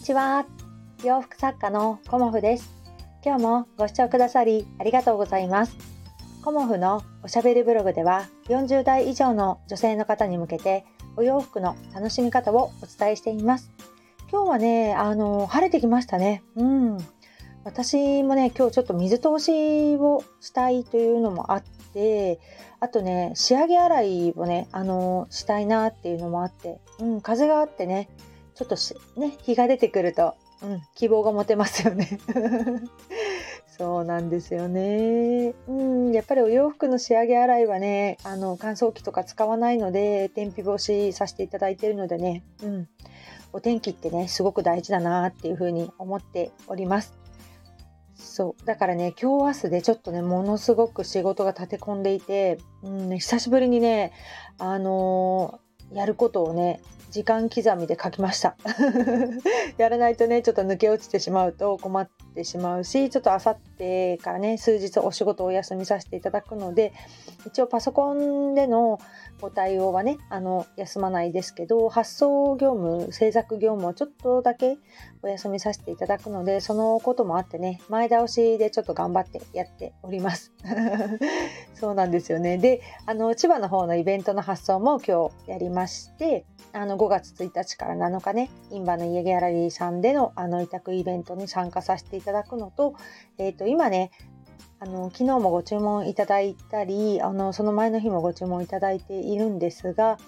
にちは。洋服作家のコモフです。今日もご視聴くださりありがとうございます。コモフのおしゃべりブログでは40代以上の女性の方に向けてお洋服の楽しみ方をお伝えしています。今日はねあの晴れてきましたね。うん。私もね今日ちょっと水通しをしたいというのもあってあとね仕上げ洗いをねあのしたいなっていうのもあって、うん、風があってねちょっとね日が出てくると、うん、希望が持てますよね そうなんですよね。うん、やっぱりお洋服の仕上げ洗いはね、あの乾燥機とか使わないので、天日干しさせていただいているのでね、うん、お天気ってね、すごく大事だなっていうふうに思っております。そう。だからね、今日明日でちょっとね、ものすごく仕事が立て込んでいて、うん、久しぶりにね、あのー、やることをね、時間刻みで書きました。やらないとねちょっと抜け落ちてしまうと困ってしまうしちょっとあさってからね数日お仕事をお休みさせていただくので一応パソコンでのご対応はねあの休まないですけど発送業務制作業務をちょっとだけお休みさせていただくのでそのこともあってね前倒しでちょっと頑張ってやっております。そうなんですよね。であの千葉の方のイベントの発送も今日やりましてあの5月1日から7日ね、インバの家ギャラリーさんでのあの委託イベントに参加させていただくのと、えっ、ー、と、今ね、あの、昨日もご注文いただいたり、あの、その前の日もご注文いただいているんですが、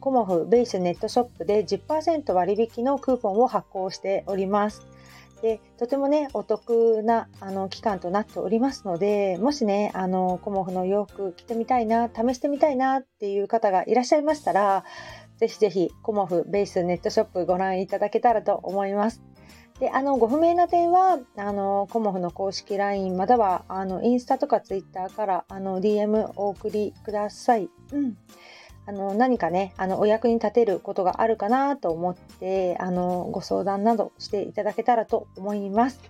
コモフベースネットショップで10%割引のクーポンを発行しております。でとてもねお得なあの期間となっておりますのでもしねあのコモフの洋服着てみたいな試してみたいなっていう方がいらっしゃいましたらぜひぜひコモフベースネットショップご覧いただけたらと思います。で、あの、ご不明な点は、あの、コモフの公式 LINE または、あの、インスタとか Twitter から、あの、DM お送りください。うん。あの、何かね、あの、お役に立てることがあるかなと思って、あの、ご相談などしていただけたらと思います。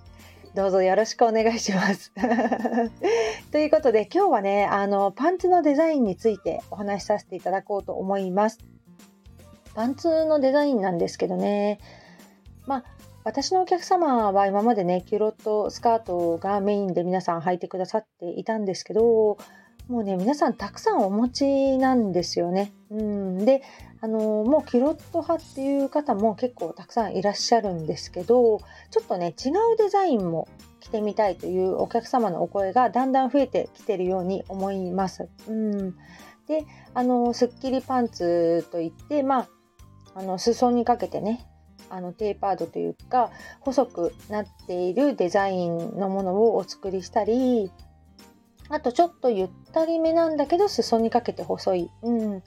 どうぞよろしくお願いします。ということで今日はねあのパンツのデザインについてお話しさせていただこうと思います。パンツのデザインなんですけどねまあ私のお客様は今までねキュロットスカートがメインで皆さん履いてくださっていたんですけどもうね皆さんたくさんお持ちなんですよね。うん、であのもうキロット派っていう方も結構たくさんいらっしゃるんですけどちょっとね違うデザインも着てみたいというお客様のお声がだんだん増えてきてるように思います。うん、であのスッキリパンツといってまああの裾にかけてねあのテーパードというか細くなっているデザインのものをお作りしたりあとちょっとゆったりめなんだけど裾にかけて細い、うん、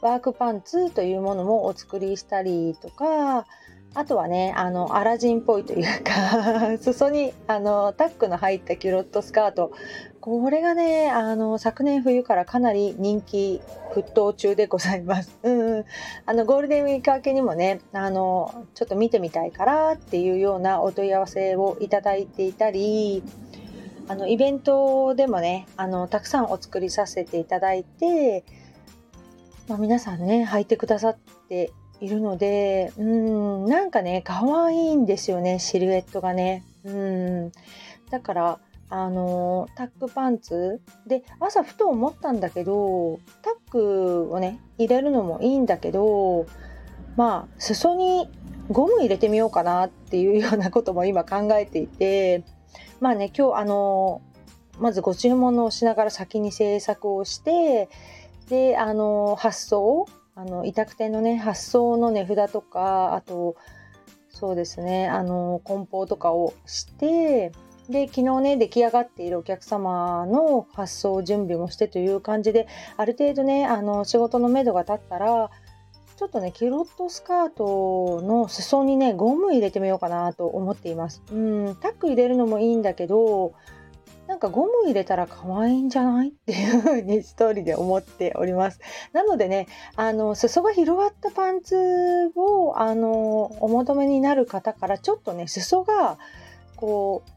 ワークパンツというものもお作りしたりとかあとはね、あの、アラジンっぽいというか 裾に、あの、タックの入ったキュロットスカート。これがね、あの、昨年冬からかなり人気沸騰中でございます。うん、あの、ゴールデンウィーク明けにもね、あの、ちょっと見てみたいからっていうようなお問い合わせをいただいていたり、あの、イベントでもね、あの、たくさんお作りさせていただいて、まあ、皆さんね、履いてくださっているので、うん、なんかね、可愛いんですよね、シルエットがね。うん。だから、あのタックパンツで朝ふと思ったんだけどタックをね入れるのもいいんだけどまあ裾にゴム入れてみようかなっていうようなことも今考えていてまあね今日あのまずご注文をしながら先に制作をしてであの発送あの委託店のね発送の値札とかあとそうですねあの梱包とかをしてで昨日ね出来上がっているお客様の発送準備もしてという感じである程度ねあの仕事のめどが立ったらちょっとねキロットスカートの裾にねゴム入れてみようかなと思っています。うんタック入れるのもいいんだけどなんかゴム入れたら可愛いんじゃないっていうふうに一人で思っております。なのでね、あの、裾が広がったパンツを、あの、お求めになる方からちょっとね、裾が、こう、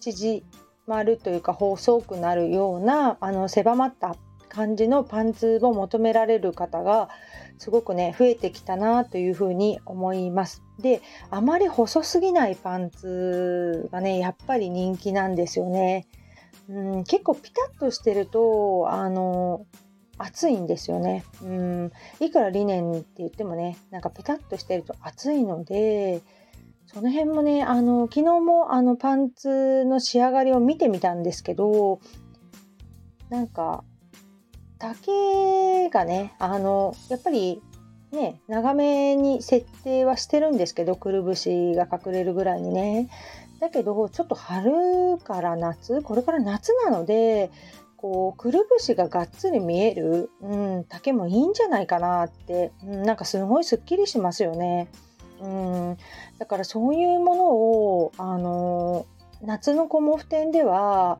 縮まるというか、細くなるような、あの、狭まった感じのパンツを求められる方がすごくね増えてきたなというふうに思います。であまり細すぎないパンツがねやっぱり人気なんですよね。うん、結構ピタッとしてるとあの暑いんですよね。うん、いくらリネンって言ってもねなんかピタッとしてると暑いのでその辺もねあの昨日もあのパンツの仕上がりを見てみたんですけどなんか丈がねあのやっぱりね長めに設定はしてるんですけどくるぶしが隠れるぐらいにねだけどちょっと春から夏これから夏なのでこうくるぶしががっつり見える、うん、丈もいいんじゃないかなって、うん、なんかすごいすっきりしますよね。うん、だからそういうものをあの夏のコモフ展では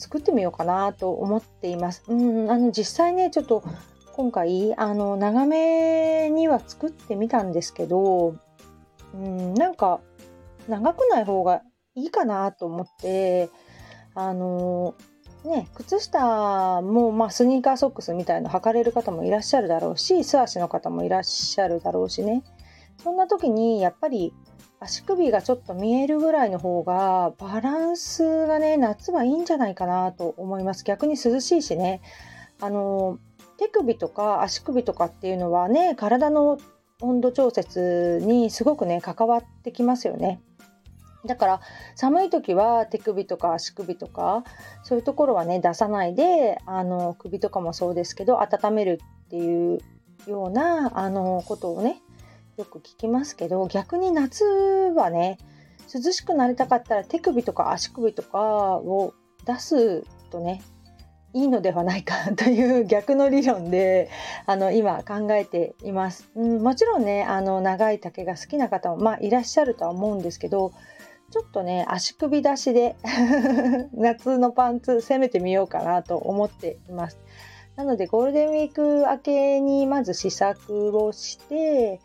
作ってみようかなと思っています。うん、あの実際ねちょっと今回あの長めには作ってみたんですけど、うん、なんか長くない方がいいかなと思ってあのね、靴下も、まあ、スニーカーソックスみたいの履かれる方もいらっしゃるだろうし素足の方もいらっしゃるだろうしねそんな時にやっぱり足首がちょっと見えるぐらいの方がバランスがね夏はいいんじゃないかなと思います。逆に涼しいしね。あの手首とか足首とかっていうのはね体の温度調節にすごくね関わってきますよね。だから寒い時は手首とか足首とかそういうところはね出さないであの首とかもそうですけど温めるっていうようなあのことをねよく聞きますけど逆に夏はね涼しくなりたかったら手首とか足首とかを出すとねいいのではないかという 逆の理論であの今考えています、うん、もちろんねあの長い丈が好きな方もまあいらっしゃるとは思うんですけどちょっとね足首出しで 夏のパンツ攻めてみようかなと思っています。なのでゴールデンウィーク明けにまず試作をして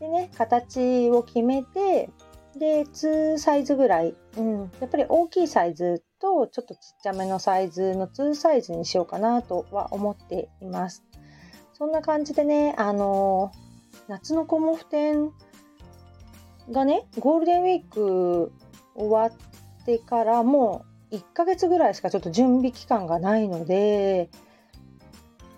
でね形を決めてで2サイズぐらい、うん、やっぱり大きいサイズとちょっとちっちゃめのサイズの2サイズにしようかなとは思っています。そんな感じでね、あの夏のコモフ展がねゴールデンウィーク終わってからもう1ヶ月ぐらいしかちょっと準備期間がないので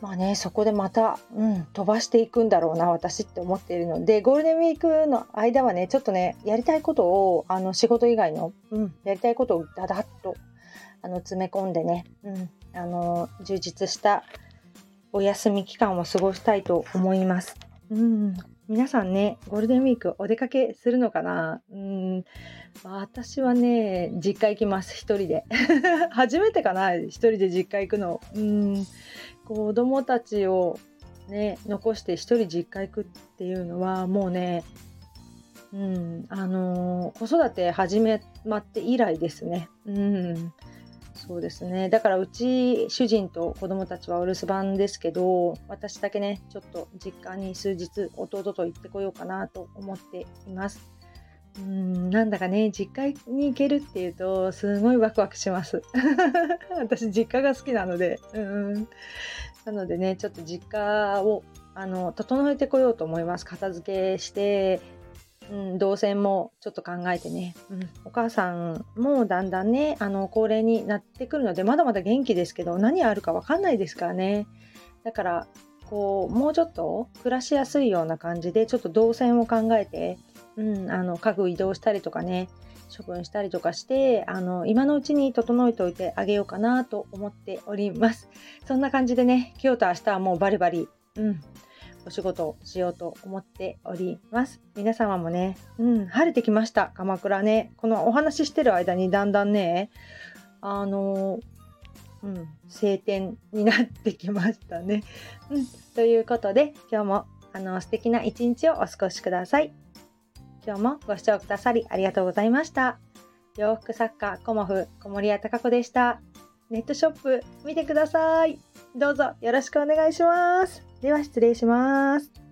まあねそこでまた、うん、飛ばしていくんだろうな私って思っているのでゴールデンウィークの間はねちょっとねやりたいことをあの仕事以外の、うん、やりたいことをダダッとあの詰め込んでね、うん、あの充実したお休み期間を過ごしたいと思います。うん、皆さんね、ゴールデンウィークお出かけするのかな？うん、私はね、実家行きます、一人で。初めてかな、一人で実家行くの。うん、子供たちをね、残して一人実家行くっていうのは、もうね、うん、あのー、子育て始めまって以来ですね。うん。そうですね。だからうち主人と子供たちはお留守番ですけど、私だけね、ちょっと実家に数日弟と行ってこようかなと思っています。うん、なんだかね、実家に行けるっていうと、すごいワクワクします。私、実家が好きなので。うん。なのでね、ちょっと実家を、あの、整えてこようと思います。片付けして、うん、動線もちょっと考えてね、うん、お母さんもだんだんねあの高齢になってくるのでまだまだ元気ですけど何あるか分かんないですからねだからこうもうちょっと暮らしやすいような感じでちょっと動線を考えて、うん、あの家具移動したりとかね処分したりとかしてあの今のうちに整えておいてあげようかなと思っておりますそんな感じでね今日と明日はもうバリバリ、うん、お仕事をしようと思っております。皆様もね、うん、晴れてきました。鎌倉ね。このお話ししてる間にだんだんね、あのうん、晴天になってきましたね。うん、ということで、今日もあの素敵な一日をお過ごしください。今日もご視聴くださりありがとうございました。洋服作家コモフ小森屋隆子でした。ネットショップ見てください。どうぞよろしくお願いします。では失礼します。